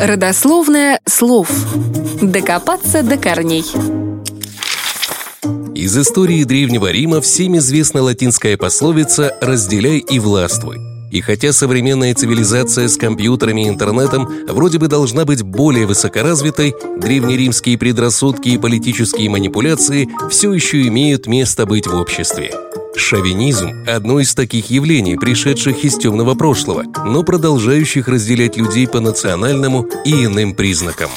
Родословное слов. Докопаться до корней. Из истории Древнего Рима всем известна латинская пословица «разделяй и властвуй». И хотя современная цивилизация с компьютерами и интернетом вроде бы должна быть более высокоразвитой, древнеримские предрассудки и политические манипуляции все еще имеют место быть в обществе. Шовинизм – одно из таких явлений, пришедших из темного прошлого, но продолжающих разделять людей по национальному и иным признакам.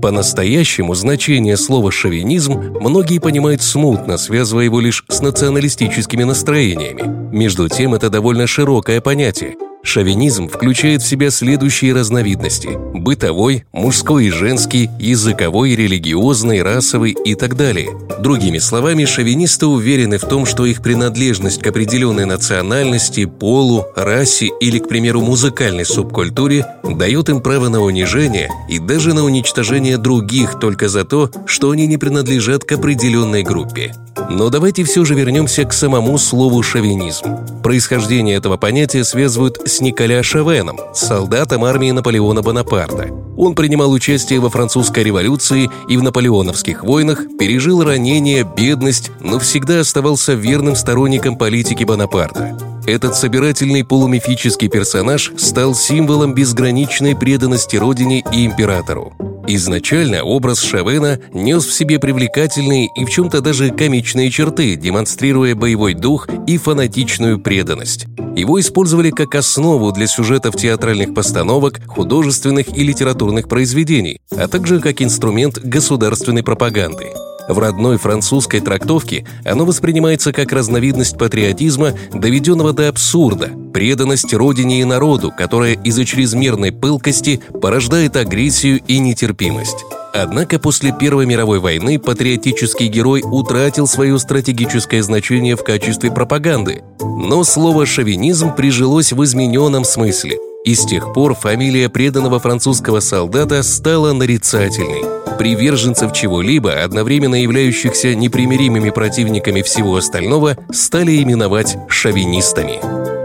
По-настоящему значение слова «шовинизм» многие понимают смутно, связывая его лишь с националистическими настроениями. Между тем, это довольно широкое понятие – Шовинизм включает в себя следующие разновидности – бытовой, мужской и женский, языковой, религиозный, расовый и так далее. Другими словами, шовинисты уверены в том, что их принадлежность к определенной национальности, полу, расе или, к примеру, музыкальной субкультуре дает им право на унижение и даже на уничтожение других только за то, что они не принадлежат к определенной группе. Но давайте все же вернемся к самому слову «шовинизм». Происхождение этого понятия связывают с Николя Шавеном, солдатом армии Наполеона Бонапарта. Он принимал участие во французской революции и в наполеоновских войнах, пережил ранение, бедность, но всегда оставался верным сторонником политики Бонапарта. Этот собирательный полумифический персонаж стал символом безграничной преданности родине и императору. Изначально образ Шавена нес в себе привлекательные и в чем-то даже комичные черты, демонстрируя боевой дух и фанатичную преданность. Его использовали как основу для сюжетов театральных постановок, художественных и литературных произведений, а также как инструмент государственной пропаганды. В родной французской трактовке оно воспринимается как разновидность патриотизма, доведенного до абсурда, преданность родине и народу, которая из-за чрезмерной пылкости порождает агрессию и нетерпимость. Однако после Первой мировой войны патриотический герой утратил свое стратегическое значение в качестве пропаганды. Но слово «шовинизм» прижилось в измененном смысле, и с тех пор фамилия преданного французского солдата стала нарицательной. Приверженцев чего-либо, одновременно являющихся непримиримыми противниками всего остального, стали именовать шовинистами.